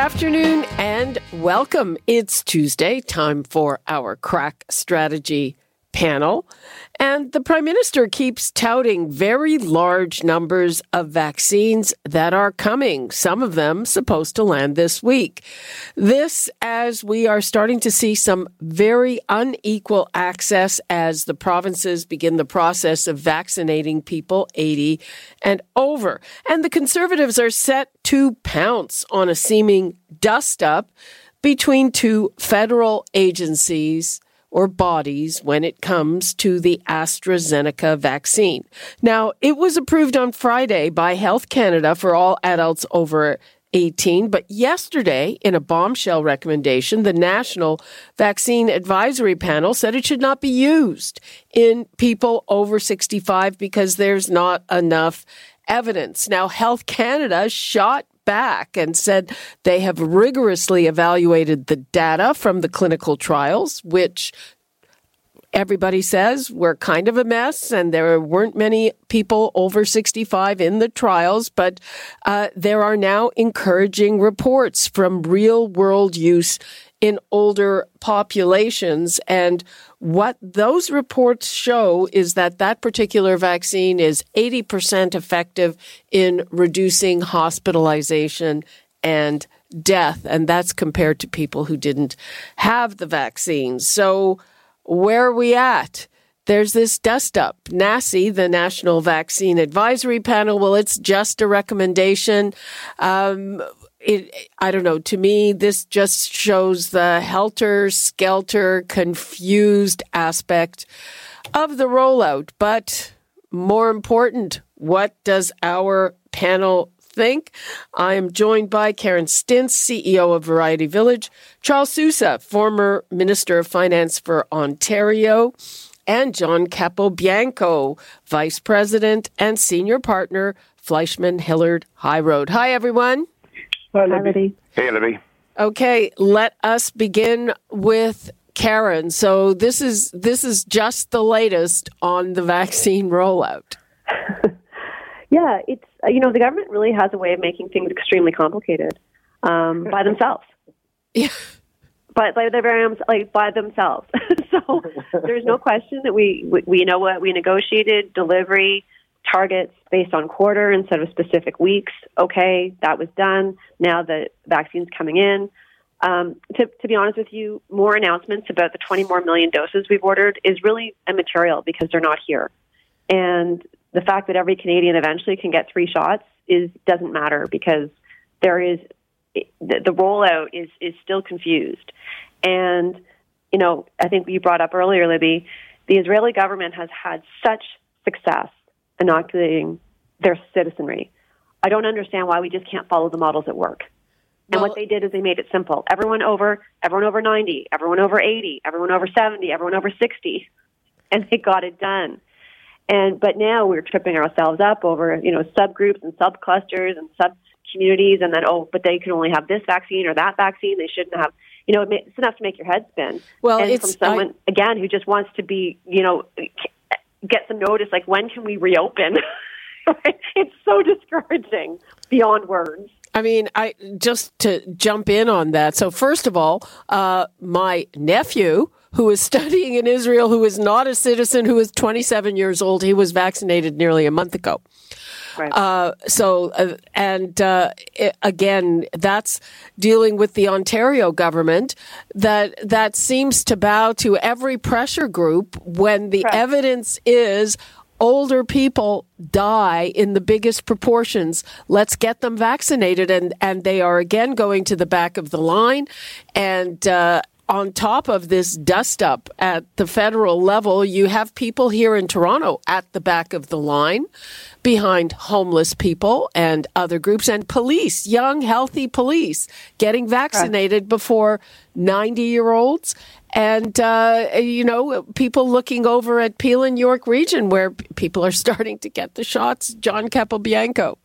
afternoon and welcome. It's Tuesday, time for our crack strategy panel. And the Prime Minister keeps touting very large numbers of vaccines that are coming, some of them supposed to land this week. This as we are starting to see some very unequal access as the provinces begin the process of vaccinating people 80 and over. And the Conservatives are set to pounce on a seeming dust up between two federal agencies or bodies when it comes to the AstraZeneca vaccine. Now, it was approved on Friday by Health Canada for all adults over 18. But yesterday, in a bombshell recommendation, the National Vaccine Advisory Panel said it should not be used in people over 65 because there's not enough evidence. Now, Health Canada shot back and said they have rigorously evaluated the data from the clinical trials, which everybody says we're kind of a mess and there weren't many people over 65 in the trials, but uh, there are now encouraging reports from real world use in older populations. And what those reports show is that that particular vaccine is 80% effective in reducing hospitalization and death. And that's compared to people who didn't have the vaccine. So where are we at? There's this dust up. NACI, the National Vaccine Advisory Panel, well, it's just a recommendation. Um, it, I don't know. To me, this just shows the helter skelter, confused aspect of the rollout. But more important, what does our panel think? I am joined by Karen Stintz, CEO of Variety Village, Charles Sousa, former Minister of Finance for Ontario, and John Capobianco, Vice President and Senior Partner, Fleishman Hillard High Road. Hi, everyone. Hi, Libby. Hey, Libby. Okay, let us begin with Karen. So this is this is just the latest on the vaccine rollout. yeah, it's you know the government really has a way of making things extremely complicated um, by themselves. Yeah. But by their very like by themselves. so there's no question that we, we we know what we negotiated delivery targets based on quarter instead of specific weeks. Okay, that was done. Now the vaccine's coming in. Um, to, to be honest with you, more announcements about the 20 more million doses we've ordered is really immaterial because they're not here. And the fact that every Canadian eventually can get three shots is doesn't matter because there is the, the rollout is is still confused. And you know, I think you brought up earlier, Libby, the Israeli government has had such success inoculating their citizenry. I don't understand why we just can't follow the models at work. And well, what they did is they made it simple. Everyone over, everyone over 90, everyone over 80, everyone over 70, everyone over 60, and they got it done. And but now we're tripping ourselves up over you know subgroups and subclusters and sub communities, and then oh, but they can only have this vaccine or that vaccine. They shouldn't have. You know, it's enough to make your head spin. Well, and it's from someone I, again who just wants to be, you know, get some notice. Like, when can we reopen? it's so discouraging beyond words. I mean, I just to jump in on that. So, first of all, uh, my nephew, who is studying in Israel, who is not a citizen, who is 27 years old, he was vaccinated nearly a month ago. Right. Uh, so, uh, and uh, it, again, that's dealing with the Ontario government that that seems to bow to every pressure group when the evidence is older people die in the biggest proportions. Let's get them vaccinated, and and they are again going to the back of the line, and uh, on top of this dust up at the federal level, you have people here in Toronto at the back of the line behind homeless people and other groups and police, young, healthy police getting vaccinated before 90 year olds. And, uh, you know, people looking over at Peel and York region where people are starting to get the shots. John Capobianco.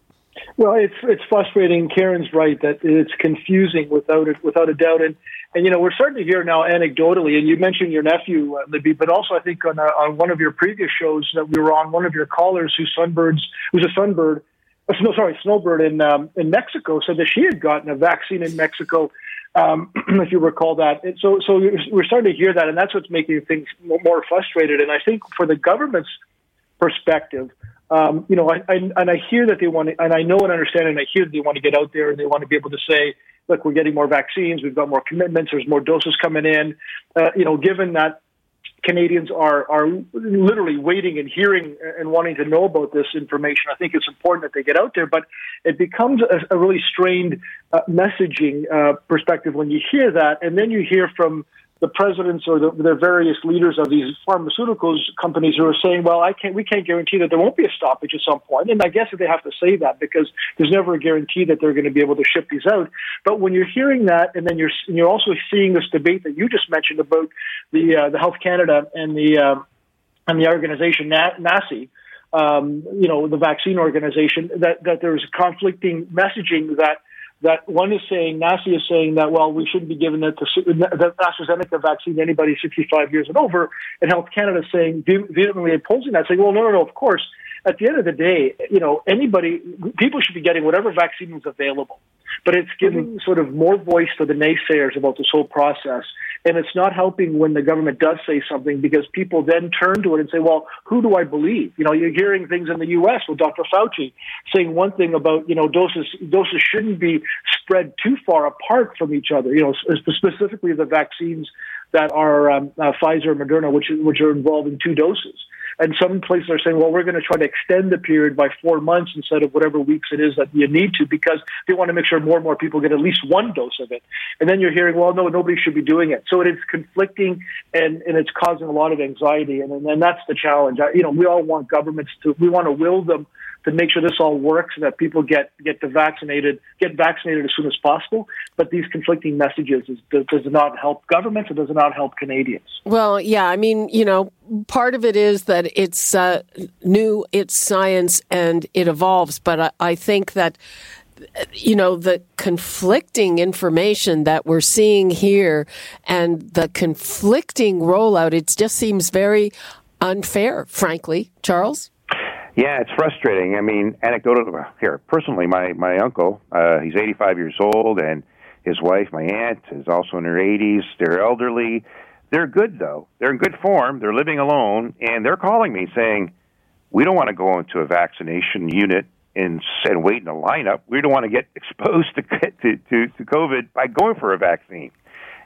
Well, it's it's frustrating. Karen's right that it's confusing without it, without a doubt. And and you know we're starting to hear now anecdotally. And you mentioned your nephew, uh, Libby, but also I think on, uh, on one of your previous shows that we were on, one of your callers who sunbirds who's a sunbird, uh, no, sorry, snowbird in um, in Mexico said that she had gotten a vaccine in Mexico. Um, if you recall that, and so so we're starting to hear that, and that's what's making things more frustrated. And I think for the government's perspective, um, you know, I, I, and I hear that they want to, and I know and understand, and I hear that they want to get out there and they want to be able to say, look, we're getting more vaccines, we've got more commitments, there's more doses coming in. Uh, you know, given that Canadians are are literally waiting and hearing and wanting to know about this information. I think it's important that they get out there, but it becomes a, a really strained uh, messaging uh, perspective when you hear that, and then you hear from the presidents or the, the various leaders of these pharmaceuticals companies who are saying, "Well, I can't. We can't guarantee that there won't be a stoppage at some point." And I guess that they have to say that because there's never a guarantee that they're going to be able to ship these out. But when you're hearing that, and then you're and you're also seeing this debate that you just mentioned about the uh, the Health Canada and the uh, and the organization NACI, um, you know, the vaccine organization, that that there's conflicting messaging that that one is saying, NACI is saying that, well, we shouldn't be giving the, the AstraZeneca vaccine to anybody 65 years and over, and Health Canada is saying, vehemently opposing that, saying, well, no, no, no, of course. At the end of the day, you know, anybody, people should be getting whatever vaccine is available. But it's giving mm-hmm. sort of more voice to the naysayers about this whole process. And it's not helping when the government does say something because people then turn to it and say, well, who do I believe? You know, you're hearing things in the U.S. with Dr. Fauci saying one thing about, you know, doses, doses shouldn't be spread too far apart from each other, you know, specifically the vaccines that are um, uh, Pfizer and Moderna, which, which are involving two doses. And some places are saying, well, we're going to try to extend the period by four months instead of whatever weeks it is that you need to because they want to make sure more and more people get at least one dose of it. And then you're hearing, well, no, nobody should be doing it. So it is conflicting and, and it's causing a lot of anxiety. And, and that's the challenge. I, you know, we all want governments to, we want to will them to make sure this all works and that people get get vaccinated get vaccinated as soon as possible. But these conflicting messages is, does, does not help governments. It does not help Canadians. Well, yeah, I mean, you know, part of it is that it's uh, new, it's science, and it evolves. But I, I think that you know, the conflicting information that we're seeing here and the conflicting rollout, it just seems very unfair, frankly. Charles? Yeah, it's frustrating. I mean, anecdotal here. Personally, my my uncle, uh, he's 85 years old, and his wife, my aunt, is also in her 80s. They're elderly. They're good though. They're in good form. They're living alone, and they're calling me saying, "We don't want to go into a vaccination unit and and wait in a lineup. We don't want to get exposed to to to, to COVID by going for a vaccine."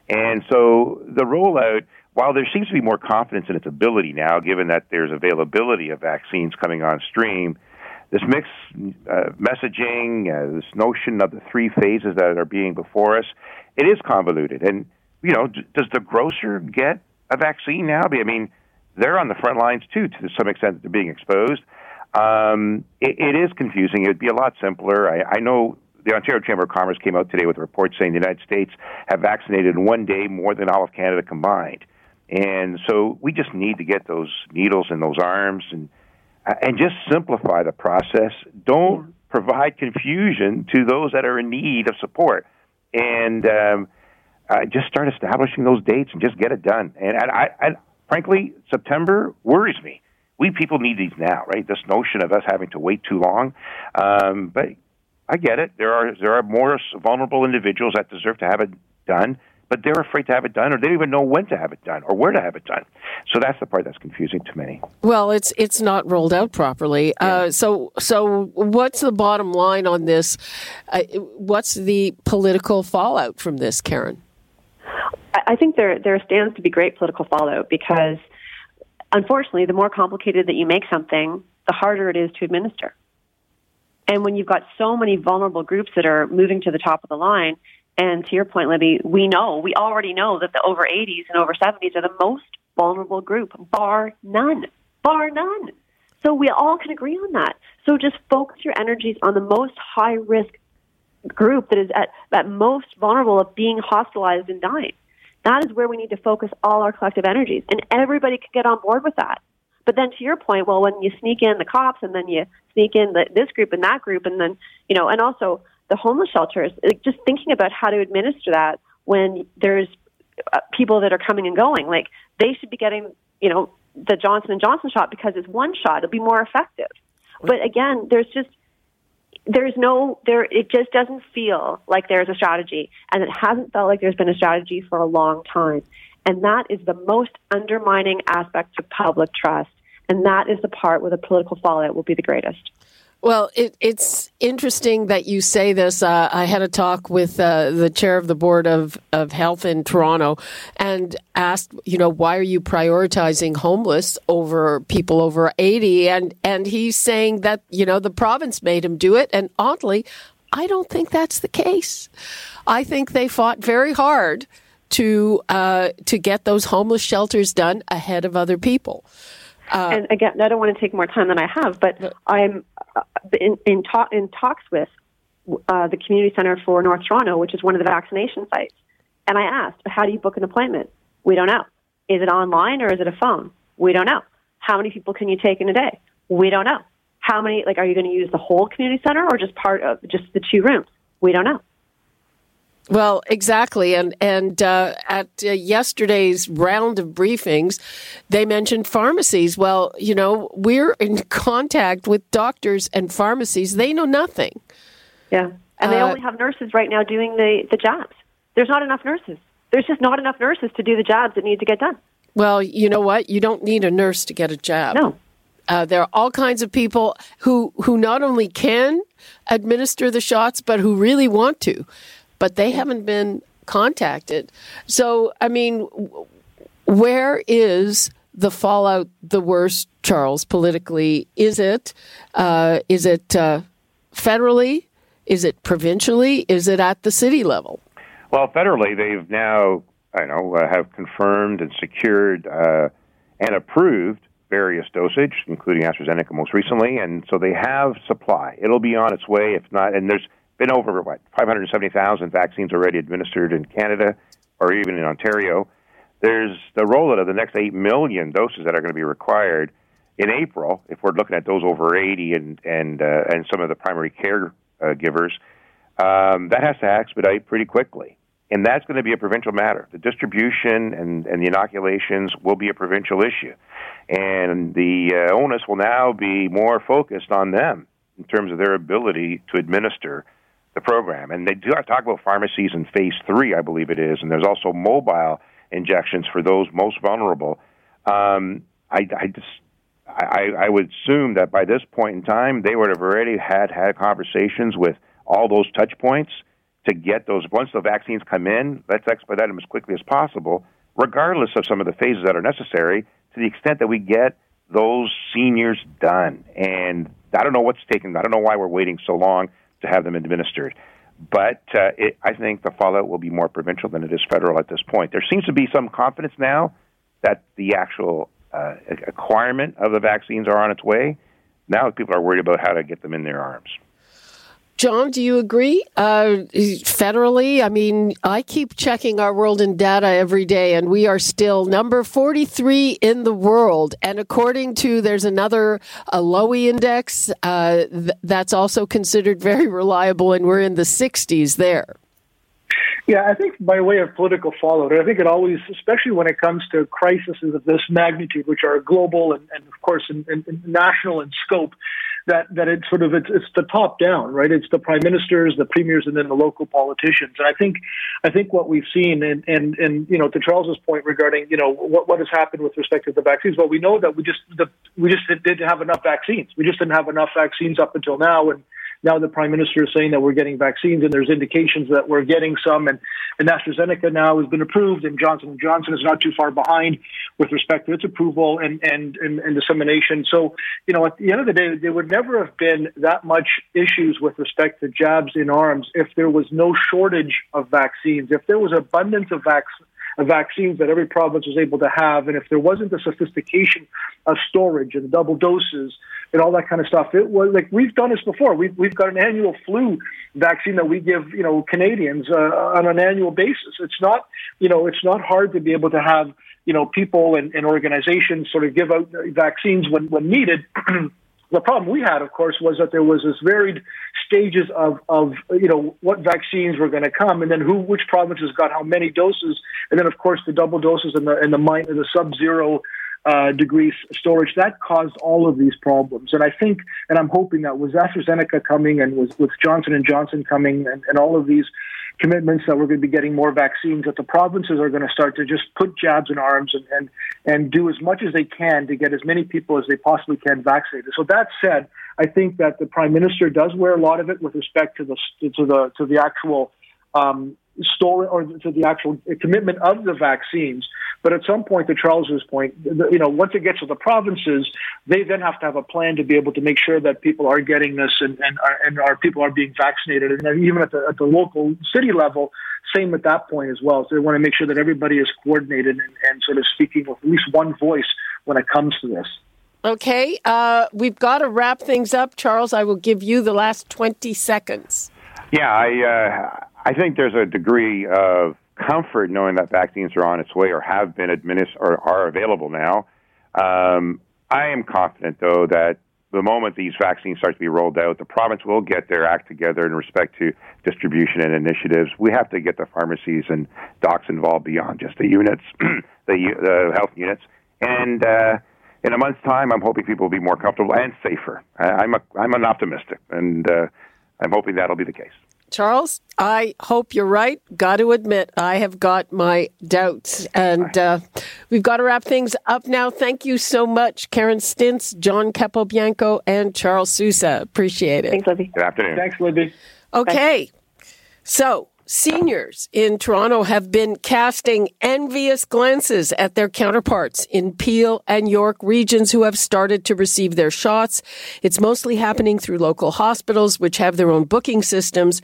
And so the rollout while there seems to be more confidence in its ability now, given that there's availability of vaccines coming on stream, this mixed uh, messaging, uh, this notion of the three phases that are being before us, it is convoluted. And, you know, d- does the grocer get a vaccine now? I mean, they're on the front lines too, to some extent, they're being exposed. Um, it, it is confusing. It would be a lot simpler. I, I know the Ontario Chamber of Commerce came out today with a report saying the United States have vaccinated in one day more than all of Canada combined. And so we just need to get those needles in those arms and and just simplify the process. Don't provide confusion to those that are in need of support, and um, uh, just start establishing those dates and just get it done. And, and I, I, frankly, September worries me. We people need these now, right? This notion of us having to wait too long, um, but I get it. There are there are more vulnerable individuals that deserve to have it done but they're afraid to have it done, or they don't even know when to have it done or where to have it done. So that's the part that's confusing to many. Well, it's it's not rolled out properly. Yeah. Uh, so so what's the bottom line on this? Uh, what's the political fallout from this, Karen? I think there there stands to be great political fallout because, unfortunately, the more complicated that you make something, the harder it is to administer. And when you've got so many vulnerable groups that are moving to the top of the line, And to your point, Libby, we know, we already know that the over 80s and over 70s are the most vulnerable group, bar none, bar none. So we all can agree on that. So just focus your energies on the most high risk group that is at, at most vulnerable of being hospitalized and dying. That is where we need to focus all our collective energies. And everybody can get on board with that. But then to your point, well, when you sneak in the cops and then you sneak in the, this group and that group, and then, you know, and also the homeless shelters, like just thinking about how to administer that when there's uh, people that are coming and going, like they should be getting, you know, the Johnson and Johnson shot because it's one shot. It'll be more effective. But again, there's just there's no there it just doesn't feel like there's a strategy and it hasn't felt like there's been a strategy for a long time and that is the most undermining aspect of public trust and that is the part where the political fallout will be the greatest well, it, it's interesting that you say this. Uh, I had a talk with uh, the chair of the board of, of health in Toronto and asked, you know, why are you prioritizing homeless over people over 80? And, and he's saying that, you know, the province made him do it. And oddly, I don't think that's the case. I think they fought very hard to, uh, to get those homeless shelters done ahead of other people. Uh, and again, I don't want to take more time than I have, but I'm uh, in in, talk, in talks with uh, the Community Center for North Toronto, which is one of the vaccination sites. And I asked, how do you book an appointment? We don't know. Is it online or is it a phone? We don't know. How many people can you take in a day? We don't know. How many, like, are you going to use the whole community center or just part of just the two rooms? We don't know. Well, exactly, and and uh, at uh, yesterday's round of briefings, they mentioned pharmacies. Well, you know, we're in contact with doctors and pharmacies. They know nothing. Yeah, and they uh, only have nurses right now doing the the jobs. There's not enough nurses. There's just not enough nurses to do the jobs that need to get done. Well, you know what? You don't need a nurse to get a job. No. Uh, there are all kinds of people who who not only can administer the shots, but who really want to but they haven't been contacted. So, I mean, where is the fallout the worst, Charles, politically? Is it uh, is it uh, federally? Is it provincially? Is it at the city level? Well, federally, they've now, I know, uh, have confirmed and secured uh, and approved various dosage, including AstraZeneca most recently, and so they have supply. It'll be on its way, if not, and there's been over what 570,000 vaccines already administered in Canada or even in Ontario. There's the rollout of the next 8 million doses that are going to be required in April if we're looking at those over 80 and and uh, and some of the primary care uh, givers. Um, that has to expedite pretty quickly. And that's going to be a provincial matter. The distribution and, and the inoculations will be a provincial issue. And the uh, onus will now be more focused on them in terms of their ability to administer the program. And they do talk about pharmacies in phase three, I believe it is, and there's also mobile injections for those most vulnerable. Um, I, I just I, I would assume that by this point in time, they would have already had had conversations with all those touch points to get those. Once the vaccines come in, let's expedite them as quickly as possible, regardless of some of the phases that are necessary, to the extent that we get those seniors done. And I don't know what's taking. I don't know why we're waiting so long to have them administered. But uh, it, I think the fallout will be more provincial than it is federal at this point. There seems to be some confidence now that the actual uh, acquirement of the vaccines are on its way. Now people are worried about how to get them in their arms. John, do you agree? Uh, federally, I mean, I keep checking our world in data every day, and we are still number 43 in the world. And according to, there's another a Lowy index uh, th- that's also considered very reliable, and we're in the 60s there. Yeah, I think by way of political fallout, I think it always, especially when it comes to crises of this magnitude, which are global and, and of course, in, in, in national in scope, that that it's sort of it's, it's the top down, right? It's the prime ministers, the premiers, and then the local politicians. And I think I think what we've seen, and and and you know, to Charles's point regarding you know what what has happened with respect to the vaccines. Well, we know that we just the, we just didn't have enough vaccines. We just didn't have enough vaccines up until now, and now the prime minister is saying that we're getting vaccines, and there's indications that we're getting some, and, and AstraZeneca now has been approved, and Johnson and Johnson is not too far behind with respect to its approval and and, and, and dissemination. So, you know, at the end of the day, there would never have been that much issues with respect to jabs in arms if there was no shortage of vaccines, if there was abundance of vaccines vaccines that every province was able to have. And if there wasn't the sophistication of storage and double doses and all that kind of stuff, it was like we've done this before. We've, we've got an annual flu vaccine that we give, you know, Canadians uh, on an annual basis. It's not, you know, it's not hard to be able to have, you know, people and, and organizations sort of give out vaccines when, when needed. The problem we had, of course, was that there was this varied stages of, of you know what vaccines were going to come, and then who which provinces got how many doses, and then of course the double doses and the and the, and the sub-zero uh, degrees storage. That caused all of these problems, and I think, and I'm hoping that with AstraZeneca coming and with with Johnson and Johnson coming, and, and all of these commitments that we're going to be getting more vaccines, that the provinces are going to start to just put jabs in arms and, and, and do as much as they can to get as many people as they possibly can vaccinated. So that said, I think that the prime minister does wear a lot of it with respect to the to the to the actual um, story or to the actual commitment of the vaccines. But at some point, to Charles's point, you know, once it gets to the provinces, they then have to have a plan to be able to make sure that people are getting this and and, are, and our people are being vaccinated. And even at the at the local city level, same at that point as well. So they want to make sure that everybody is coordinated and, and sort of speaking with at least one voice when it comes to this. Okay, uh, we've got to wrap things up. Charles, I will give you the last 20 seconds. Yeah, I, uh, I think there's a degree of comfort knowing that vaccines are on its way or have been administered or are available now. Um, I am confident, though, that the moment these vaccines start to be rolled out, the province will get their act together in respect to distribution and initiatives. We have to get the pharmacies and docs involved beyond just the units, the, the health units. And uh, in a month's time, I'm hoping people will be more comfortable and safer. I'm a, I'm an optimistic, and uh, I'm hoping that'll be the case. Charles, I hope you're right. Got to admit, I have got my doubts. And uh, we've got to wrap things up now. Thank you so much, Karen Stintz, John Capobianco, and Charles Sousa. Appreciate it. Thanks, Libby. Good afternoon. Thanks, Libby. Okay. So Seniors in Toronto have been casting envious glances at their counterparts in Peel and York regions who have started to receive their shots. It's mostly happening through local hospitals, which have their own booking systems.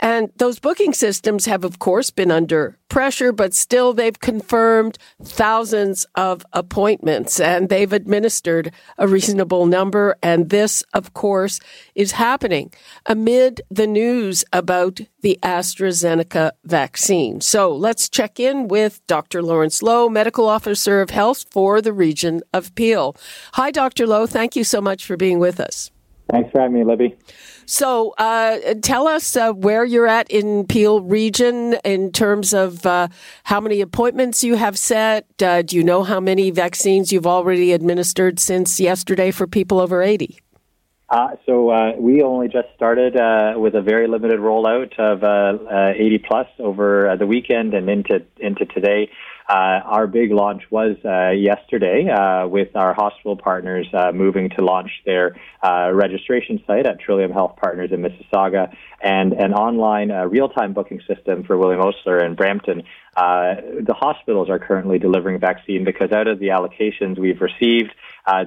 And those booking systems have, of course, been under pressure, but still they've confirmed thousands of appointments and they've administered a reasonable number. And this, of course, is happening amid the news about the AstraZeneca vaccine. So let's check in with Dr. Lawrence Loh, Medical Officer of Health for the region of Peel. Hi, Dr. Loh. Thank you so much for being with us. Thanks for having me, Libby. So, uh, tell us uh, where you're at in Peel region in terms of uh, how many appointments you have set. Uh, do you know how many vaccines you've already administered since yesterday for people over 80? Uh, so uh, we only just started with a very limited rollout of 80 plus over the weekend and into into today. Uh, our big launch was uh, yesterday uh, with our hospital partners uh, moving to launch their uh, registration site at Trillium Health Partners in Mississauga and an online uh, real-time booking system for William Osler and Brampton. the hospitals are currently delivering vaccine because out of the allocations we've received,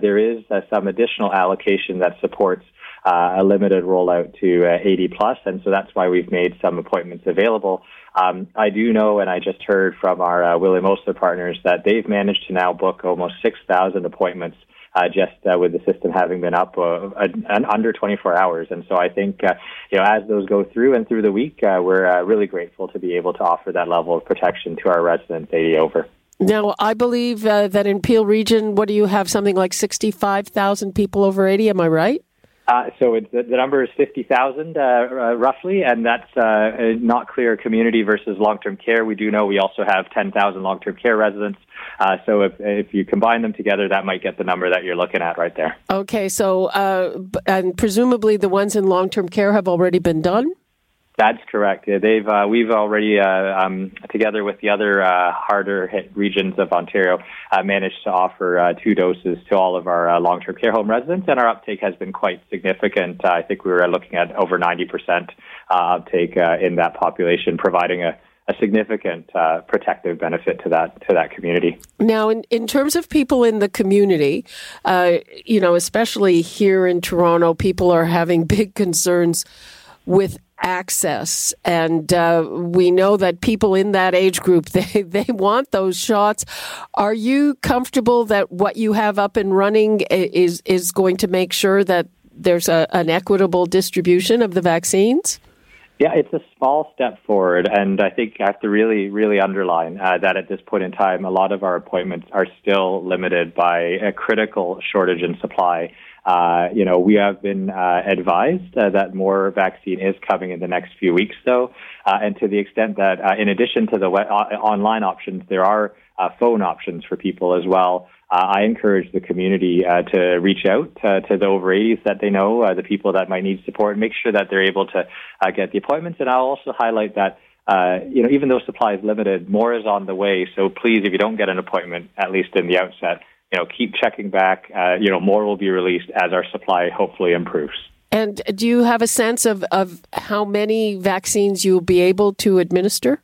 there is some additional allocation that supports uh, a limited rollout to uh, 80 plus, and so that's why we've made some appointments available. Um, I do know, and I just heard from our uh, William Osler partners that they've managed to now book almost 6,000 appointments uh, just uh, with the system having been up uh, under 24 hours. And so I think, uh, you know, as those go through and through the week, uh, we're uh, really grateful to be able to offer that level of protection to our residents 80 over. Now, I believe that in Peel region, what do you have? Something like 65,000 people over 80, am I right? Uh, so the, the, number is 50,000 uh, uh, roughly, and that's uh, not clear community versus long-term care. We do know we also have 10,000 long-term care residents. Uh, so if, if you combine them together, that might get the number that you're looking at right there. Okay, so uh, and presumably the ones in long-term care have already been done? That's correct. They've uh, we've already uh, um, together with the other uh, harder hit regions of Ontario uh, managed to offer uh, two doses to all of our uh, long term care home residents, and our uptake has been quite significant. I think we were looking at over ninety percent uptake in that population, providing a a significant uh, protective benefit to that to that community. Now, in, in terms of people in the community, uh, you know, especially here in Toronto, people are having big concerns with access. And uh, we know that people in that age group, they, they want those shots. Are you comfortable that what you have up and running is, is going to make sure that there's a, an equitable distribution of the vaccines? Yeah, it's a small step forward, and I think I have to really, really underline uh, that at this point in time, a lot of our appointments are still limited by a critical shortage in supply. Uh, you know, we have been uh, advised uh, that more vaccine is coming in the next few weeks, though, uh, and to the extent that, uh, in addition to the web- online options, there are phone options for people as well. I encourage the community to reach out to the over 80s that they know, the people that might need support, make sure that they're able to get the appointments. And I'll also highlight that. Uh, you know, even though supply is limited, more is on the way. So please, if you don't get an appointment, at least in the outset, you know, keep checking back. Uh, you know, more will be released as our supply hopefully improves. And do you have a sense of, of how many vaccines you'll be able to administer?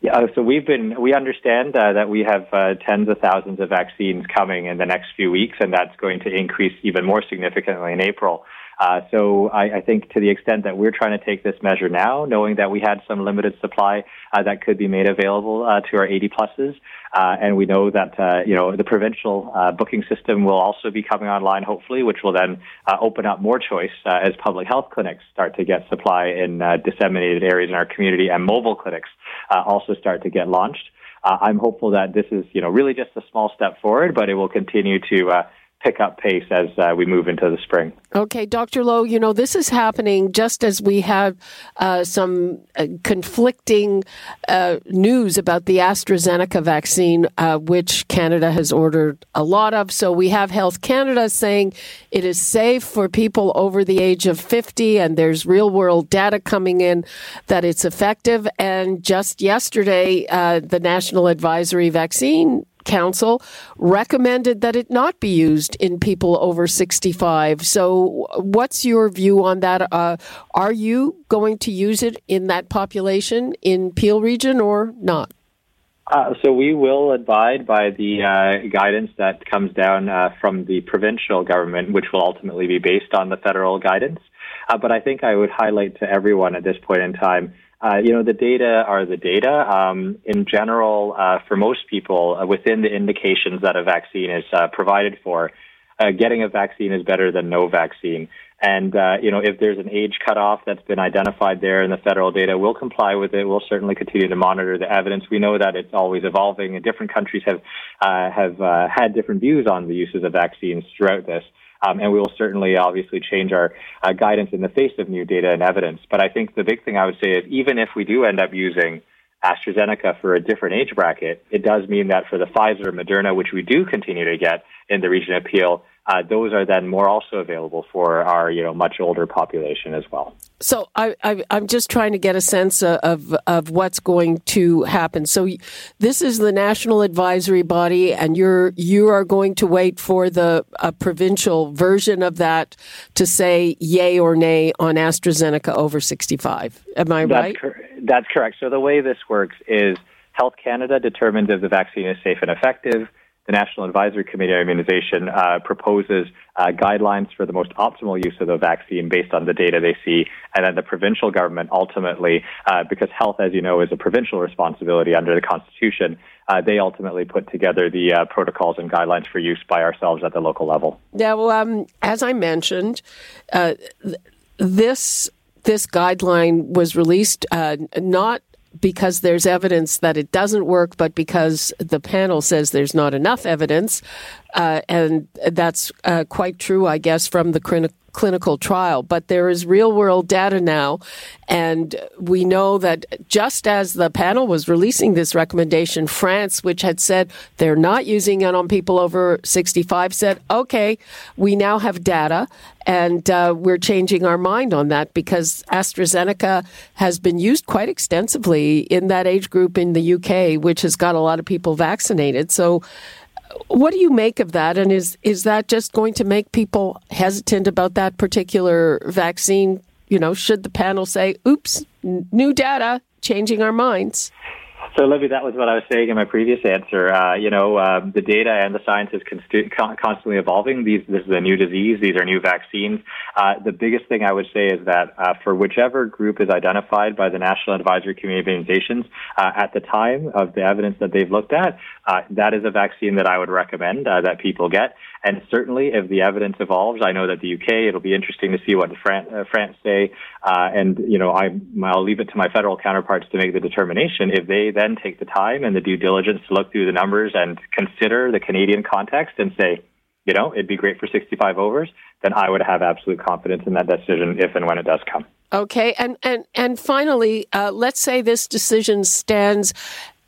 Yeah, so we've been, we understand uh, that we have uh, tens of thousands of vaccines coming in the next few weeks, and that's going to increase even more significantly in April. Uh, so I, I, think to the extent that we're trying to take this measure now, knowing that we had some limited supply uh, that could be made available uh, to our 80 pluses, uh, and we know that uh, you know the provincial uh, booking system will also be coming online, hopefully, which will then open up more choice as public health clinics start to get supply in disseminated areas in our community, and mobile clinics also start to get launched. I'm hopeful that this is, you know, really just a small step forward, but it will continue to pick up pace as uh, we move into the spring. Okay, Dr. Loh, you know, this is happening just as we have uh, some uh, conflicting uh, news about the AstraZeneca vaccine, uh, which Canada has ordered a lot of. So we have Health Canada saying it is safe for people over the age of 50, and there's real world data coming in that it's effective. And just yesterday, uh, the National Advisory Vaccine Council recommended that it not be used in people over 65. So, what's your view on that? Uh, are you going to use it in that population in Peel region or not? Uh, so we will abide by the uh, guidance that comes down uh, from the provincial government, which will ultimately be based on the federal guidance. Uh, but I think I would highlight to everyone at this point in time uh, you know, the data are the data. Um, in general, uh, for most people, uh, within the indications that a vaccine is uh, provided for, uh, getting a vaccine is better than no vaccine. And, uh, you know, if there's an age cutoff that's been identified there in the federal data, we'll comply with it. We'll certainly continue to monitor the evidence. We know that it's always evolving and different countries have, have had different views on the uses of vaccines throughout this. Um, and we will certainly obviously change our uh, guidance in the face of new data and evidence. But I think the big thing I would say is even if we do end up using AstraZeneca for a different age bracket, it does mean that for the Pfizer and Moderna, which we do continue to get in the region of Peel, uh, those are then more also available for our you know much older population as well. So I, am just trying to get a sense of of what's going to happen. So this is the national advisory body, and you're you are going to wait for the provincial version of that to say yay or nay on AstraZeneca over 65. Am I that's right? Cor- that's correct. So the way this works is Health Canada determines if the vaccine is safe and effective the National Advisory Committee on Immunization uh, proposes uh, guidelines for the most optimal use of the vaccine based on the data they see, and then the provincial government ultimately, uh, because health, as you know, is a provincial responsibility under the Constitution, uh, they ultimately put together the uh, protocols and guidelines for use by ourselves at the local level. Now, um, as I mentioned, uh, this this guideline was released not because there's evidence that it doesn't work, but because the panel says there's not enough evidence. Uh, and that's uh, quite true, I guess, from the clinical trial, but there is real world data now. And we know that just as the panel was releasing this recommendation, France, which had said they're not using it on people over 65, said, okay, we now have data and uh, we're changing our mind on that because AstraZeneca has been used quite extensively in that age group in the UK, which has got a lot of people vaccinated. So, what do you make of that? And is is that just going to make people hesitant about that particular vaccine? You know, should the panel say, "Oops, n- new data, changing our minds"? So, Libby, that was what I was saying in my previous answer. Uh, you know, uh, the data and the science is const- constantly evolving. These, this is a new disease. These are new vaccines. Uh, the biggest thing I would say is that uh, for whichever group is identified by the National Advisory Committee of Immunizations uh, at the time of the evidence that they've looked at, uh, that is a vaccine that I would recommend that people get. And certainly, if the evidence evolves, I know that the UK, it'll be interesting to see what France, France say. And, you know, I, I'll leave it to my federal counterparts to make the determination. If they then take the time and the due diligence to look through the numbers and consider the Canadian context and say, you know, it'd be great for 65 overs, then I would have absolute confidence in that decision if and when it does come. Okay, and and and finally, uh, let's say this decision stands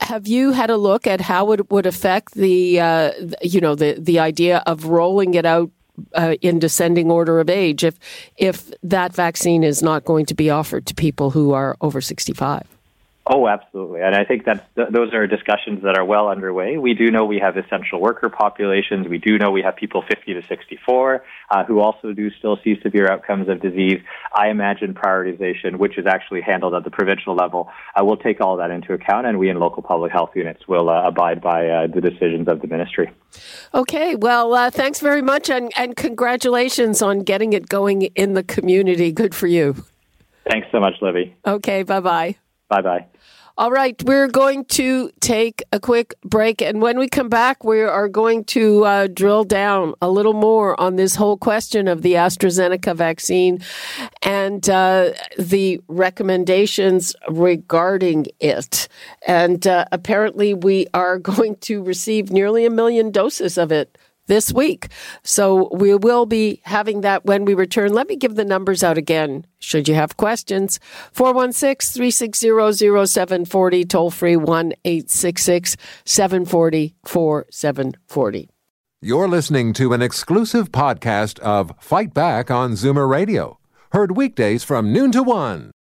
have you had a look at how it would affect the, uh, you know, the the idea of rolling it out uh, in descending order of age if if that vaccine is not going to be offered to people who are over sixty five? Oh, absolutely. And I think that th- those are discussions that are well underway. We do know we have essential worker populations. We do know we have people 50 to 64 uh, who also do still see severe outcomes of disease. I imagine prioritization, which is actually handled at the provincial level, uh, will take all that into account, and we in local public health units will uh, abide by uh, the decisions of the ministry. Okay. Well, uh, thanks very much, and, and congratulations on getting it going in the community. Good for you. Thanks so much, Libby. Okay. Bye bye. Bye bye. All right, we're going to take a quick break. And when we come back, we are going to uh, drill down a little more on this whole question of the AstraZeneca vaccine and uh, the recommendations regarding it. And uh, apparently, we are going to receive nearly a million doses of it this week. So we will be having that when we return. Let me give the numbers out again. Should you have questions, 416 360 0740, toll free 1 866 740 4740. You're listening to an exclusive podcast of Fight Back on Zoomer Radio, heard weekdays from noon to 1.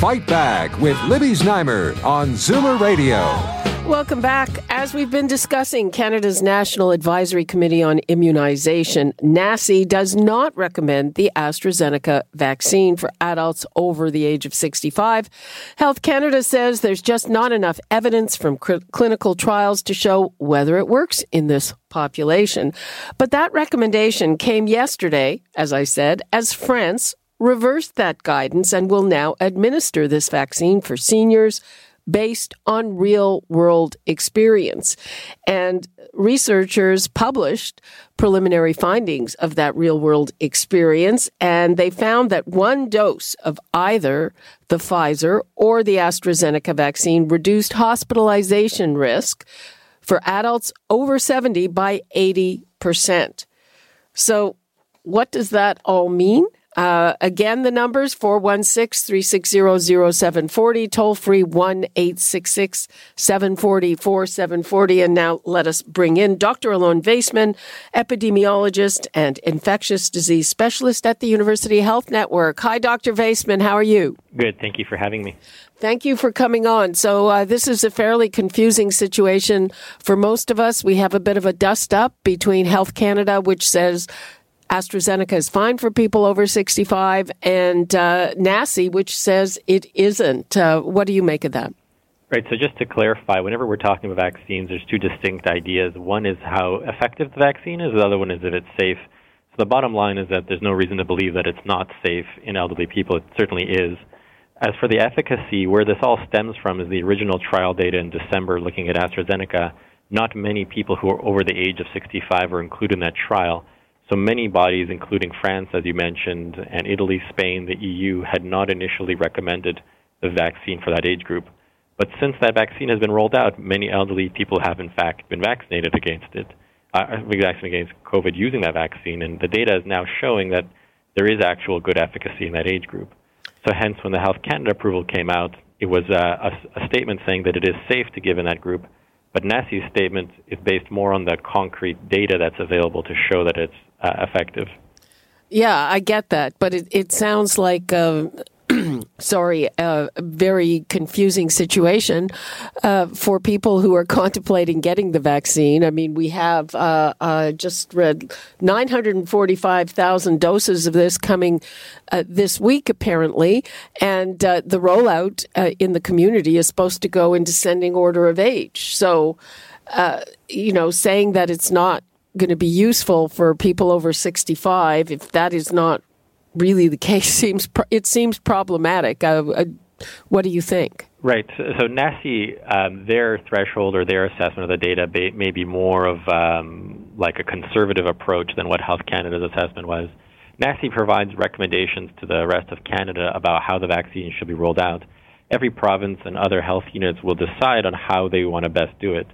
Fight Back with Libby Znaimer on Zoomer Radio. Welcome back. As we've been discussing, Canada's National Advisory Committee on Immunization, NACI, does not recommend the AstraZeneca vaccine for adults over the age of 65. Health Canada says there's just not enough evidence from clinical trials to show whether it works in this population. But that recommendation came yesterday, as I said, as France reversed that guidance and will now administer this vaccine for seniors based on real world experience. And researchers published preliminary findings of that real world experience, and they found that one dose of either the Pfizer or the AstraZeneca vaccine reduced hospitalization risk for adults over 70 by 80%. So, what does that all mean? Uh, again, the numbers 416 360 0740, toll free 1 866 740 4740. And now let us bring in Dr. Alon Vaisman, epidemiologist and infectious disease specialist at the University Health Network. Hi, Dr. Vaisman. How are you? Good. Thank you for having me. Thank you for coming on. So, uh, this is a fairly confusing situation for most of us. We have a bit of a dust up between Health Canada, which says AstraZeneca is fine for people over 65, and uh, NACI, which says it isn't. Uh, what do you make of that? Right. So just to clarify, whenever we're talking about vaccines, there's two distinct ideas. One is how effective the vaccine is. The other one is if it's safe. So the bottom line is that there's no reason to believe that it's not safe in elderly people. It certainly is. As for the efficacy, where this all stems from is the original trial data in December looking at AstraZeneca. Not many people who are over the age of 65 were included in that trial. So many bodies, including France, as you mentioned, and Italy, Spain, the EU, had not initially recommended the vaccine for that age group. But since that vaccine has been rolled out, many elderly people have in fact been vaccinated against it. uh, vaccine against COVID using that vaccine, and the data is now showing that there is actual good efficacy in that age group. So, hence, when the Health Canada approval came out, it was a, a, a statement saying that it is safe to give in that group. But NACI's statement is based more on the concrete data that's available to show that it's uh, effective. Yeah, I get that, but it, it sounds like uh, sorry, a very confusing situation uh, for people who are contemplating getting the vaccine. I mean, we have uh, uh, just read 945,000 doses of this coming uh, this week, apparently, and uh, the rollout uh, in the community is supposed to go in descending order of age. So, you know, saying that it's not going to be useful for people over 65, if that is not really the case seems it seems problematic. Uh, uh, what do you think? Right. So, so NACI, um, their threshold or their assessment of the data may, may be more of um, like a conservative approach than what Health Canada's assessment was. NACI provides recommendations to the rest of Canada about how the vaccine should be rolled out. Every province and other health units will decide on how they want to best do it.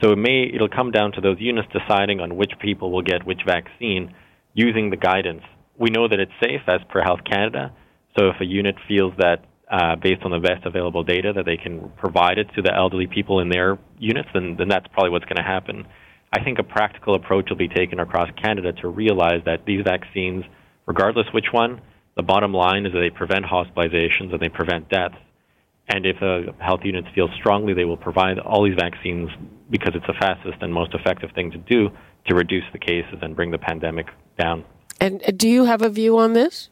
So it may it'll come down to those units deciding on which people will get which vaccine using the guidance we know that it's safe as per Health Canada. So if a unit feels that, uh, based on the best available data, that they can provide it to the elderly people in their units, then, then that's probably what's going to happen. I think a practical approach will be taken across Canada to realize that these vaccines, regardless which one, the bottom line is that they prevent hospitalizations and they prevent deaths. And if the health units feel strongly, they will provide all these vaccines because it's the fastest and most effective thing to do to reduce the cases and bring the pandemic down. And uh, do you have a view on this?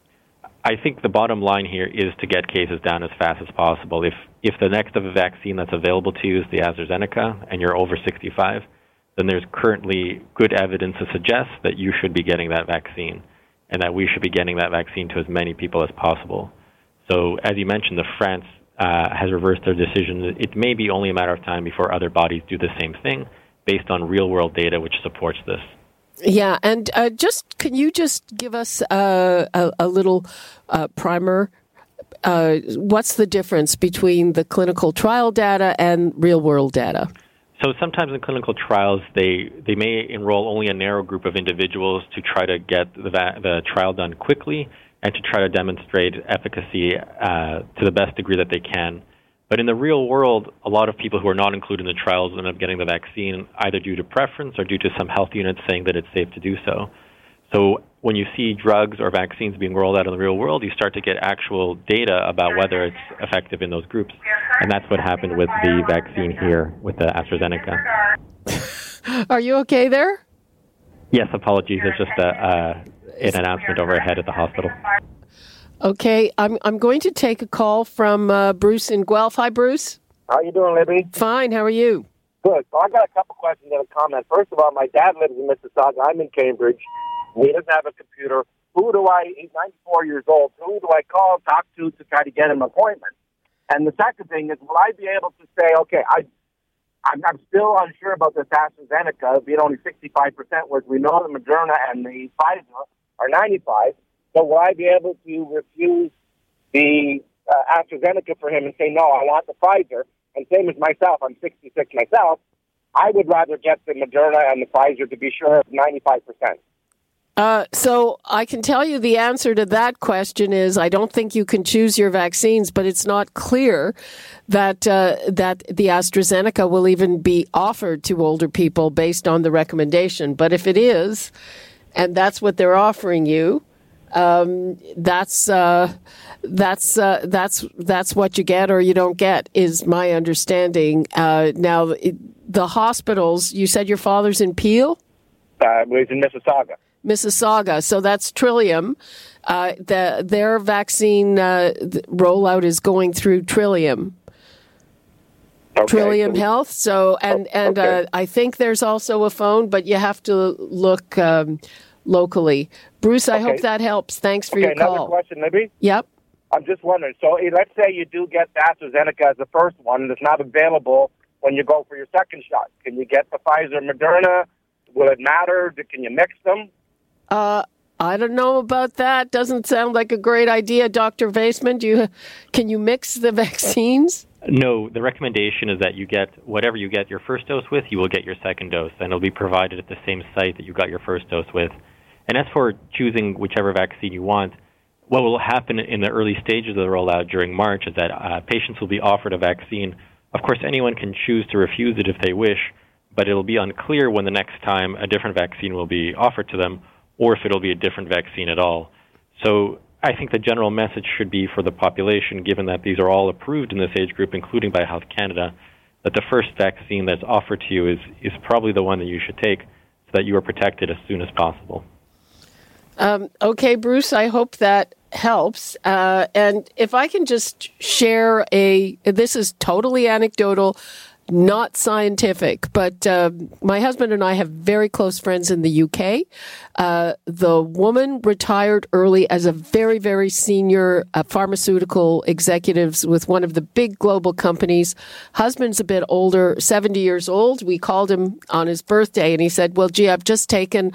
I think the bottom line here is to get cases down as fast as possible. If if the next of a vaccine that's available to you is the AstraZeneca and you're over 65, then there's currently good evidence to suggest that you should be getting that vaccine and that we should be getting that vaccine to as many people as possible. So, as you mentioned, the France uh, has reversed their decision. It may be only a matter of time before other bodies do the same thing based on real world data which supports this. Yeah, and uh, just can you just give us uh, a, a, little uh, primer? Uh, what's the difference between the clinical trial data and real world data? So sometimes in clinical trials, they, they may enroll only a narrow group of individuals to try to get the, the trial done quickly and to try to demonstrate efficacy uh, to the best degree that they can. But in the real world, a lot of people who are not included in the trials end up getting the vaccine either due to preference or due to some health units saying that it's safe to do so. So when you see drugs or vaccines being rolled out in the real world, you start to get actual data about whether it's effective in those groups. And that's what happened with the vaccine here with the AstraZeneca. Are you okay there? Yes, apologies. It's just a, uh, an announcement overhead at the hospital. Okay, I'm I'm going to take a call from uh, Bruce in Guelph. Hi, Bruce. How you doing, Libby? Fine. How are you? Good. So I got a couple questions and a comment. First of all, my dad lives in Mississauga. I'm in Cambridge. He doesn't have a computer. Who do I? He's 94 years old. Who do I call, talk to, to try to get him an appointment? And the second thing is, will I be able to say, okay, I, I'm, I'm still unsure about this AstraZeneca, being only 65%, whereas we know the Moderna and the Pfizer are 95. So will I be able to refuse the uh, AstraZeneca for him and say, no, I want the Pfizer? And same as myself, I'm 66 myself. I would rather get the Moderna and the Pfizer to be sure of 95%. Uh, so I can tell you the answer to that question is I don't think you can choose your vaccines, but it's not clear that uh, that the AstraZeneca will even be offered to older people based on the recommendation. But if it is, and that's what they're offering you, um, that's uh, that's uh, that's that's what you get or you don't get is my understanding. Uh, now it, the hospitals. You said your father's in Peel. Uh, he's in Mississauga. Mississauga. So that's Trillium. Uh, the, their vaccine uh, rollout is going through Trillium. Okay. Trillium Health. So and and okay. uh, I think there's also a phone, but you have to look um, locally. Bruce, I okay. hope that helps. Thanks for your call. Another question, maybe? Yep. I'm just wondering. So let's say you do get the AstraZeneca as the first one, and it's not available when you go for your second shot. Can you get the Pfizer, Moderna? Will it matter? Can you mix them? Uh, I don't know about that. Doesn't sound like a great idea, Doctor Vaisman. Do you can you mix the vaccines? No, the recommendation is that you get whatever you get your first dose with, you will get your second dose, and it'll be provided at the same site that you got your first dose with. And as for choosing whichever vaccine you want, what will happen in the early stages of the rollout during March is that uh, patients will be offered a vaccine. Of course, anyone can choose to refuse it if they wish, but it'll be unclear when the next time a different vaccine will be offered to them or if it'll be a different vaccine at all. So I think the general message should be for the population, given that these are all approved in this age group, including by Health Canada, that the first vaccine that's offered to you is, is probably the one that you should take so that you are protected as soon as possible. Um, okay, Bruce, I hope that helps. Uh, and if I can just share a, this is totally anecdotal not scientific, but uh, my husband and I have very close friends in the UK. Uh, the woman retired early as a very, very senior uh, pharmaceutical executives with one of the big global companies. Husband's a bit older, 70 years old. We called him on his birthday and he said, well, gee, I've just taken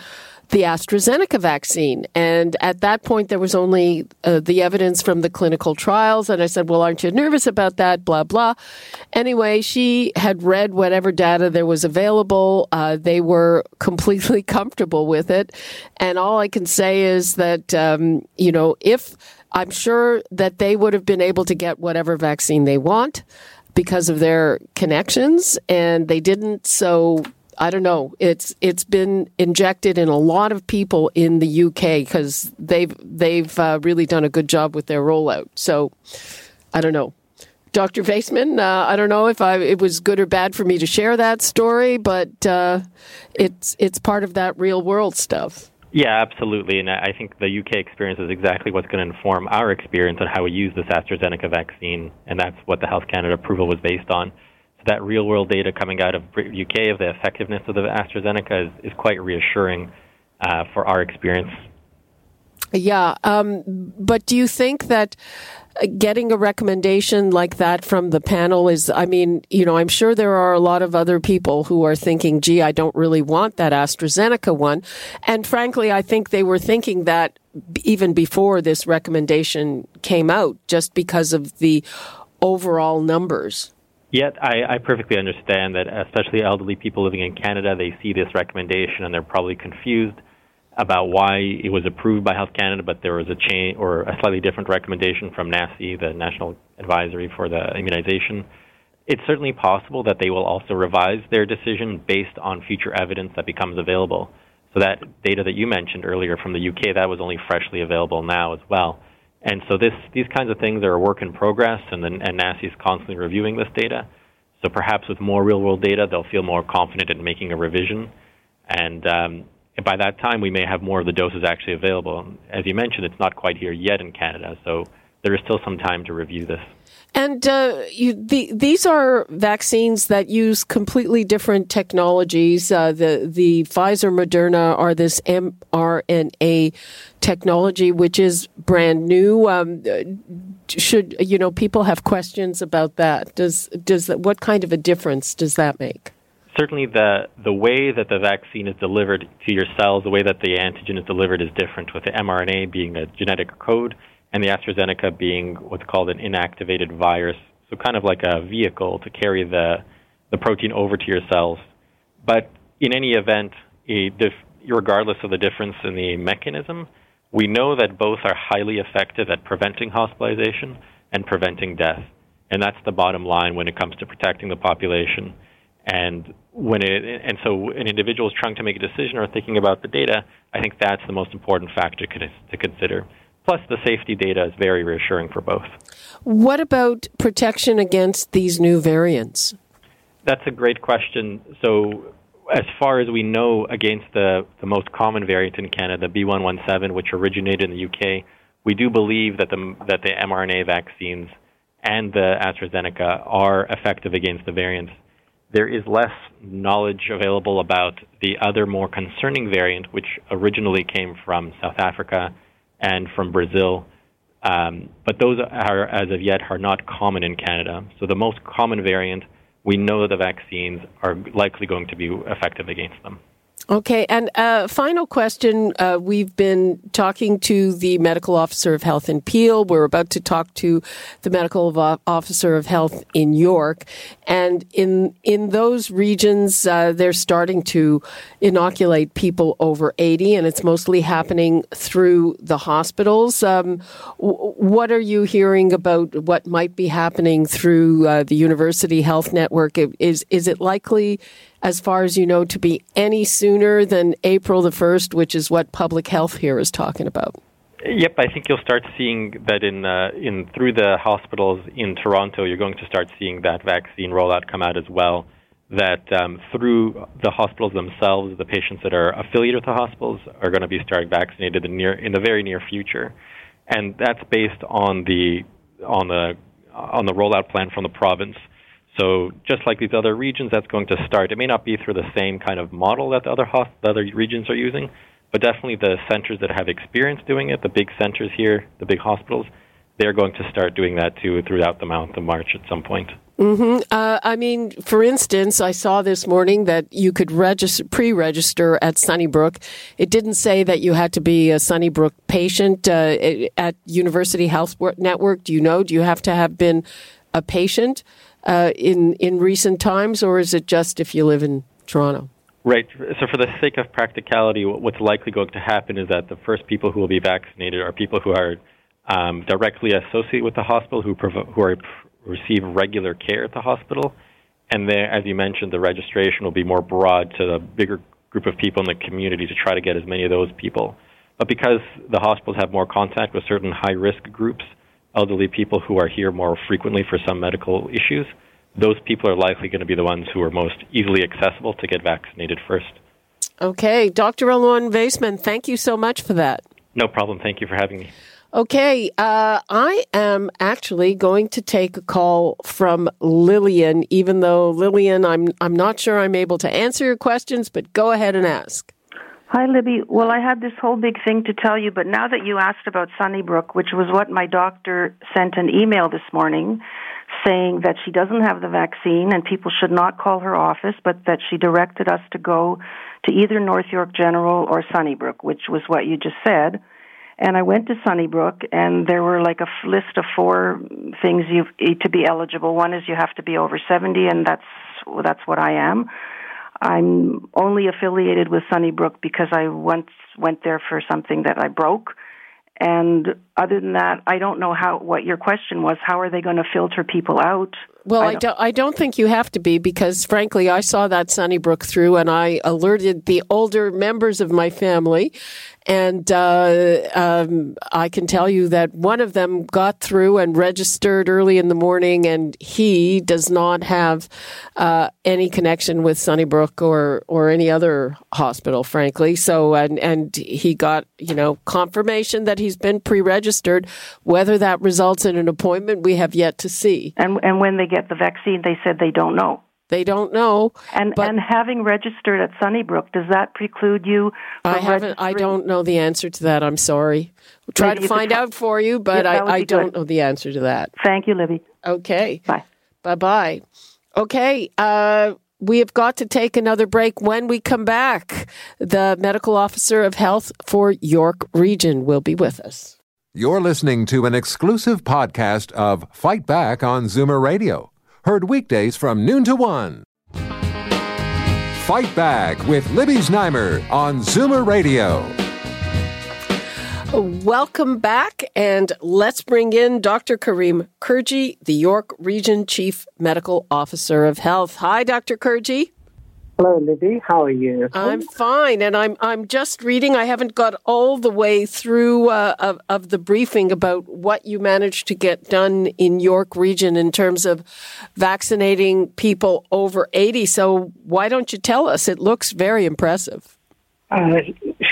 the AstraZeneca vaccine. And at that point, there was only uh, the evidence from the clinical trials. And I said, Well, aren't you nervous about that? Blah, blah. Anyway, she had read whatever data there was available. Uh, they were completely comfortable with it. And all I can say is that, um, you know, if I'm sure that they would have been able to get whatever vaccine they want because of their connections, and they didn't. So I don't know. It's it's been injected in a lot of people in the UK because they've they've uh, really done a good job with their rollout. So I don't know. Dr. Vaisman, uh, I don't know if I, it was good or bad for me to share that story, but uh, it's it's part of that real world stuff. Yeah, absolutely. And I think the UK experience is exactly what's going to inform our experience on how we use this AstraZeneca vaccine, and that's what the Health Canada approval was based on that real world data coming out of UK of the effectiveness of the AstraZeneca is, is quite reassuring uh, for our experience. Yeah, um, but do you think that uh, getting a recommendation like that from the panel is, I mean, you know, I'm sure there are a lot of other people who are thinking, gee, I don't really want that AstraZeneca one. And frankly, I think they were thinking that even before this recommendation came out, just because of the overall numbers. Yet, I, I perfectly understand that, especially elderly people living in Canada, they see this recommendation and they're probably confused about why it was approved by Health Canada, but there was a change or a slightly different recommendation from NACI, the National Advisory for the Immunization. It's certainly possible that they will also revise their decision based on future evidence that becomes available. So that data that you mentioned earlier from the UK, that was only freshly available now as well. And so this, these kinds of things are a work in progress, and, then, and NACI is constantly reviewing this data. So perhaps with more real-world data, they'll feel more confident in making a revision. And um, by that time, we may have more of the doses actually available. As you mentioned, it's not quite here yet in Canada, so there is still some time to review this. And uh, you, the, these are vaccines that use completely different technologies. Uh, the the Pfizer Moderna are this mRNA technology, which is brand new. Um, should you know people have questions about that? Does does that, what kind of a difference does that make? Certainly, the the way that the vaccine is delivered to your cells, the way that the antigen is delivered, is different. With the mRNA being a genetic code and the AstraZeneca being what's called an inactivated virus, so kind of like a vehicle to carry the the protein over to your cells. But in any event, regardless of the difference in the mechanism, we know that both are highly effective at preventing hospitalization and preventing death. And that's the bottom line when it comes to protecting the population. And when it, and so an individual is trying to make a decision or thinking about the data, I think that's the most important factor to consider. Plus, the safety data is very reassuring for both. What about protection against these new variants? That's a great question. So, as far as we know, against the, the most common variant in Canada, B117, which originated in the UK, we do believe that the, that the mRNA vaccines and the AstraZeneca are effective against the variants. There is less knowledge available about the other more concerning variant, which originally came from South Africa and from Brazil. Um, but those are, as of yet, are not common in Canada. So the most common variant, we know that the vaccines are likely going to be effective against them. Okay, and uh, final question. Uh, we've been talking to the medical officer of health in Peel. We're about to talk to the medical officer of health in York, and in in those regions, uh, they're starting to inoculate people over eighty, and it's mostly happening through the hospitals. Um, what are you hearing about what might be happening through uh, the university health network? Is is it likely? As far as you know, to be any sooner than April the 1st, which is what public health here is talking about? Yep, I think you'll start seeing that in uh, in through the hospitals in Toronto. You're going to start seeing that vaccine rollout come out as well. That um, through the hospitals themselves, the patients that are affiliated with the hospitals are going to be starting vaccinated in near in the very near future, and that's based on the on the on the rollout plan from the province. So just like these other regions, that's going to start. It may not be through the same kind of model that the other host, the other regions are using, but definitely the centers that have experience doing it, the big centers here, the big hospitals, they're going to start doing that too throughout the month of March at some point. Mm-hmm. Uh, I mean, for instance, I saw this morning that you could register, pre-register at Sunnybrook. It didn't say that you had to be a Sunnybrook patient uh, at University Health Network. Do you know? Do you have to have been a patient? Uh, in in recent times, or is it just if you live in Toronto? Right. So, for the sake of practicality, what's likely going to happen is that the first people who will be vaccinated are people who are um, directly associated with the hospital, who prov- who are, receive regular care at the hospital, and then, as you mentioned, the registration will be more broad to a bigger group of people in the community to try to get as many of those people. But because the hospitals have more contact with certain high risk groups, elderly people who are here more frequently for some medical issues, those people are likely going to be the ones who are most easily accessible to get vaccinated first. Okay, Dr. Alon Vaisman, thank you so much for that. No problem. Thank you for having me. Okay, uh, I am actually going to take a call from Lillian, even though Lillian, I'm I'm not sure I'm able to answer your questions, but go ahead and ask. Hi, Libby. Well, I had this whole big thing to tell you, but now that you asked about Sunnybrook, which was what my doctor sent an email this morning saying that she doesn't have the vaccine and people should not call her office, but that she directed us to go to either North York General or Sunnybrook, which was what you just said. And I went to Sunnybrook, and there were like a list of four things you to be eligible. One is you have to be over 70, and that's that's what I am. I'm only affiliated with Sunnybrook because I once went there for something that I broke. And other than that, I don't know how what your question was. How are they going to filter people out? Well, I don't, I don't, I don't think you have to be because, frankly, I saw that Sunnybrook through and I alerted the older members of my family. And uh, um, I can tell you that one of them got through and registered early in the morning, and he does not have uh, any connection with Sunnybrook or or any other hospital, frankly. So, and and he got you know confirmation that he's been pre-registered. Whether that results in an appointment, we have yet to see. And and when they get the vaccine, they said they don't know. They don't know. And and having registered at Sunnybrook, does that preclude you? I haven't. I don't know the answer to that. I'm sorry. We'll try Maybe to find out for you, but I, I don't know the answer to that. Thank you, Libby. Okay. Bye. Bye. Bye. Okay. Uh, we have got to take another break. When we come back, the medical officer of health for York Region will be with us. You're listening to an exclusive podcast of Fight Back on Zoomer Radio Heard weekdays from noon to one. Fight Back with Libby Znaimer on Zoomer Radio. Welcome back, and let's bring in Dr. Karim Kurji, the York Region Chief Medical Officer of Health. Hi, Dr. Kurji. Hello, Libby. How are you? I'm fine, and I'm I'm just reading. I haven't got all the way through uh, of, of the briefing about what you managed to get done in York Region in terms of vaccinating people over 80. So why don't you tell us? It looks very impressive. Uh,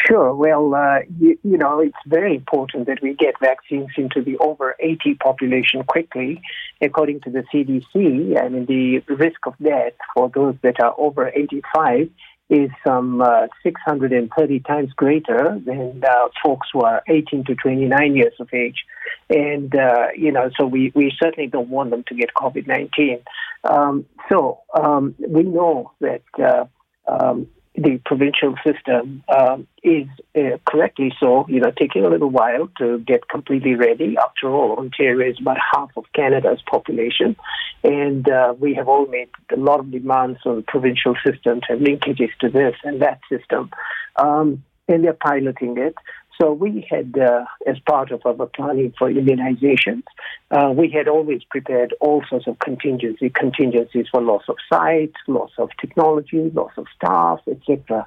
sure. Well, uh, you, you, know, it's very important that we get vaccines into the over 80 population quickly. According to the CDC, I mean, the risk of death for those that are over 85 is some uh, 630 times greater than uh, folks who are 18 to 29 years of age. And, uh, you know, so we, we certainly don't want them to get COVID 19. Um, so um, we know that. Uh, um, the provincial system um, is uh, correctly so, you know, taking a little while to get completely ready. After all, Ontario is about half of Canada's population, and uh, we have all made a lot of demands on the provincial systems and linkages to this and that system, um, and they're piloting it. So we had, uh, as part of our planning for immunizations, uh, we had always prepared all sorts of contingency contingencies for loss of sites, loss of technology, loss of staff, etc.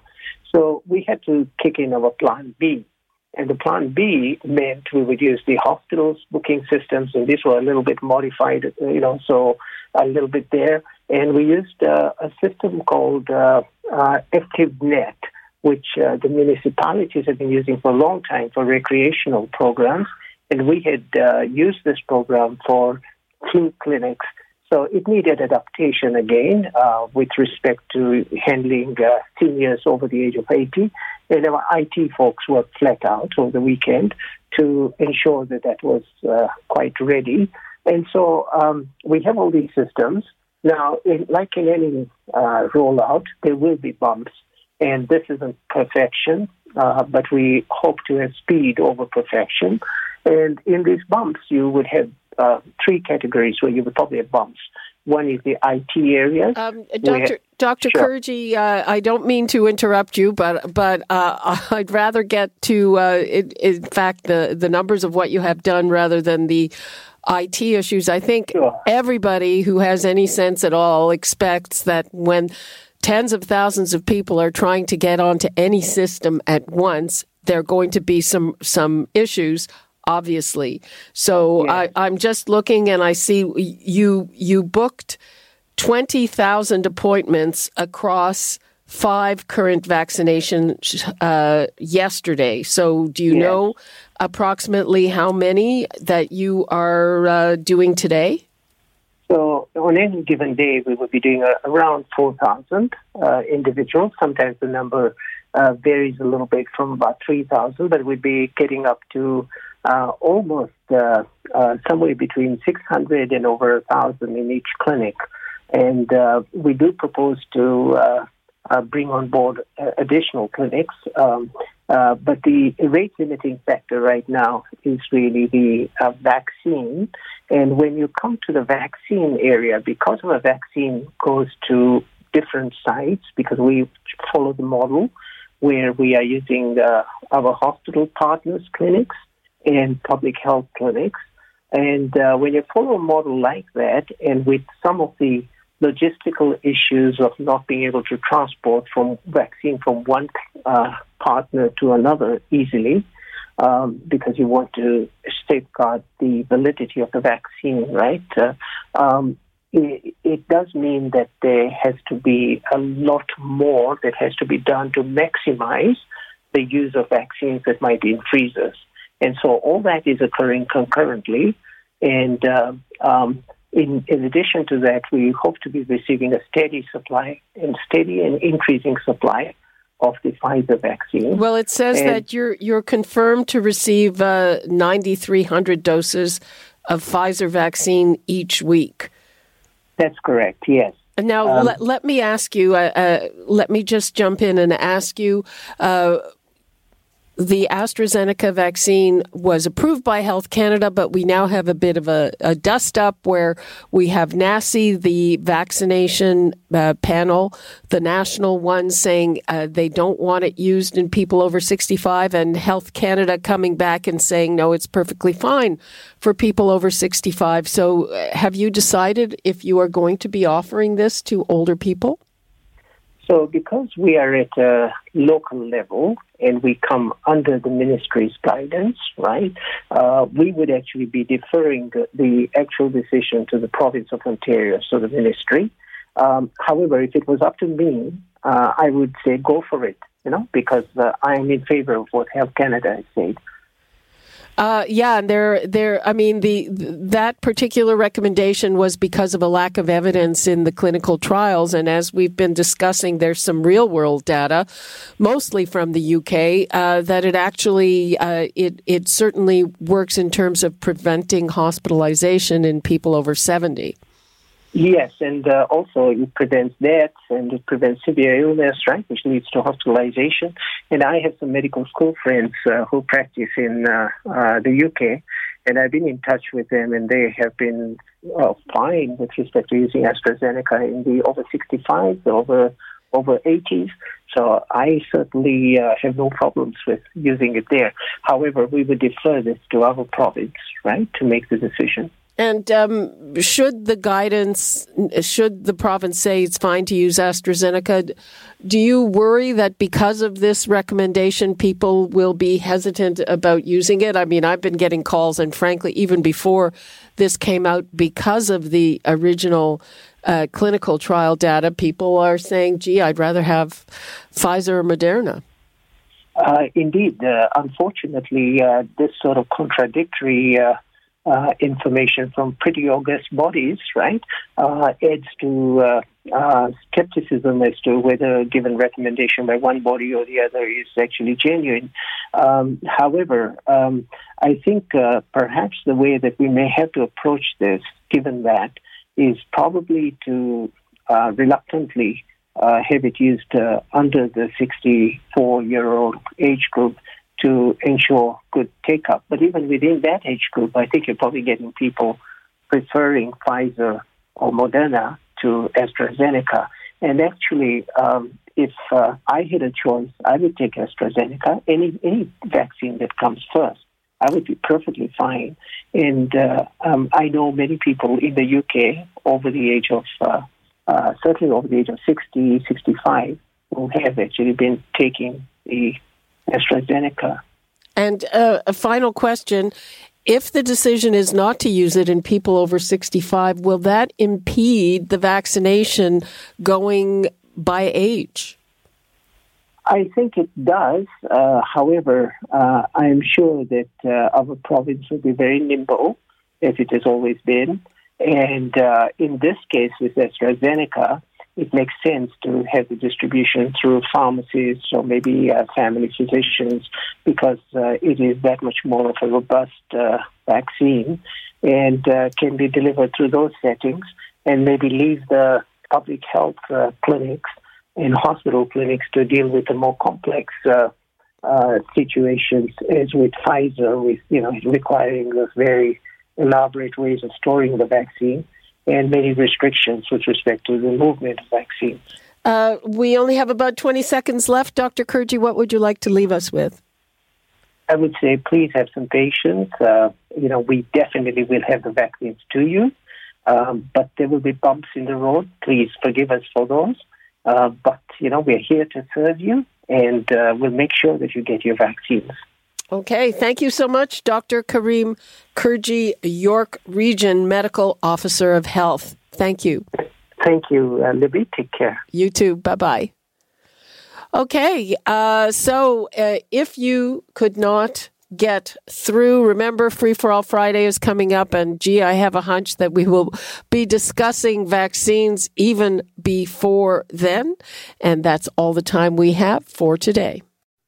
So we had to kick in our plan B. And the plan B meant we would use the hospitals booking systems, and these were a little bit modified, you know, so a little bit there. And we used uh, a system called uh, uh, ActiveNet, which uh, the municipalities have been using for a long time for recreational programs. And we had uh, used this program for flu clinics. So it needed adaptation again uh, with respect to handling uh, seniors over the age of 80. And our IT folks worked flat out over the weekend to ensure that that was uh, quite ready. And so um, we have all these systems. Now, in, like in any uh, rollout, there will be bumps and this isn't perfection, uh, but we hope to have speed over perfection. And in these bumps, you would have uh, three categories where you would probably have bumps. One is the IT area. Um, Dr. Dr. Sure. Kurji, uh, I don't mean to interrupt you, but but uh, I'd rather get to, uh, it, in fact, the, the numbers of what you have done rather than the IT issues. I think sure. everybody who has any sense at all expects that when tens of thousands of people are trying to get onto any system at once, there are going to be some some issues obviously. So yeah. I, am just looking and I see you you booked twenty thousand appointments across five current vaccinations uh, yesterday. So do you yeah. know approximately how many that you are uh, doing today? So on any given day, we would be doing around 4,000 uh, individuals. Sometimes the number uh, varies a little bit from about 3,000, but we'd be getting up to uh, almost uh, uh, somewhere between 600 and over 1,000 in each clinic. And we do propose to bring on board additional clinics. Um, uh, but the rate limiting factor right now is really the uh, vaccine. And when you come to the vaccine area, because of a vaccine goes to different sites, because we follow the model where we are using uh, our hospital partners clinics and public health clinics. And uh, when you follow a model like that, and with some of the logistical issues of not being able to transport from vaccine from one uh, partner to another easily um, because you want to safeguard the validity of the vaccine, right? Uh, um, it, it, does mean that there has to be a lot more that has to be done to maximize the use of vaccines that might be in freezers. And so all that is occurring concurrently. And uh, um, in, in addition to that, we hope to be receiving a steady supply and steady and increasing supply of the Pfizer vaccine. Well, it says and that you're you're confirmed to receive uh, 9,300 doses of Pfizer vaccine each week. That's correct. Yes. Now, um, let, let me ask you. Uh, uh, let me just jump in and ask you uh, the AstraZeneca vaccine was approved by Health Canada, but we now have a bit of a, a dust up where we have NACI, the vaccination uh, panel, the national one, saying uh, they don't want it used in people over 65, and Health Canada coming back and saying, no, it's perfectly fine for people over 65. So, uh, have you decided if you are going to be offering this to older people? So, because we are at a local level and we come under the ministry's guidance, right, uh, we would actually be deferring the, actual decision to the province of Ontario, so the ministry. Um, however, if it was up to me, uh, I would say go for it, you know, because uh, I am in favor of what Health Canada has said. Uh, yeah, and there, there. I mean, the that particular recommendation was because of a lack of evidence in the clinical trials, and as we've been discussing, there's some real world data, mostly from the UK, uh, that it actually uh, it it certainly works in terms of preventing hospitalization in people over seventy. Yes, and uh, also it prevents deaths and it prevents severe illness, right, which leads to hospitalization. And I have some medical school friends uh, who practice in uh, uh the UK, and I've been in touch with them, and they have been uh, fine with respect to using AstraZeneca in the over 65s, over over 80s. So I certainly uh, have no problems with using it there. However, we would defer this to our province, right, to make the decision. And um, should the guidance, should the province say it's fine to use AstraZeneca, do you worry that because of this recommendation, people will be hesitant about using it? I mean, I've been getting calls, and frankly, even before this came out, because of the original uh, clinical trial data, people are saying, gee, I'd rather have Pfizer or Moderna. Uh, indeed. Uh, unfortunately, uh, this sort of contradictory uh, information from pretty august bodies, right, uh, adds to uh, uh, skepticism as to whether a given recommendation by one body or the other is actually genuine. Um, however, um, I think uh, perhaps the way that we may have to approach this, given that, is probably to uh, reluctantly have it used under the 64 year old age group to ensure good take up. But even within that age group, I think you're probably getting people preferring Pfizer or Moderna to AstraZeneca. And actually, um, if uh, I had a choice, I would take AstraZeneca. Any any vaccine that comes first, I would be perfectly fine. And uh, um, I know many people in the UK over the age of uh, uh, certainly over the age of 60, 65, who have actually been taking the AstraZeneca. And uh, a final question. If the decision is not to use it in people over 65, will that impede the vaccination going by age? I think it does. Uh, however, uh, I am sure that uh, our province will be very nimble, as it has always been. And uh, in this case, with AstraZeneca, it makes sense to have the distribution through pharmacies or maybe uh, family physicians because uh, it is that much more of a robust uh, vaccine and uh, can be delivered through those settings and maybe leave the public health uh, clinics and hospital clinics to deal with the more complex uh, situations. As with Pfizer, with you know requiring those very elaborate ways of storing the vaccine and many restrictions with respect to the movement of vaccines. Uh, we only have about 20 seconds left. Dr. Kurji, what would you like to leave us with? I would say please have some patience. Uh, you know, we definitely will have the vaccines to you, um, but there will be bumps in the road. Please forgive us for those. Uh, but, you know, we're here to serve you, and uh, we'll make sure that you get your vaccines. Okay, thank you so much, Dr. Karim Kurji, York Region Medical Officer of Health. Thank you. Thank you, uh, Libby. Take care. You too. Bye bye. Okay, uh, so uh, if you could not get through, remember Free for All Friday is coming up, and gee, I have a hunch that we will be discussing vaccines even before then. And that's all the time we have for today.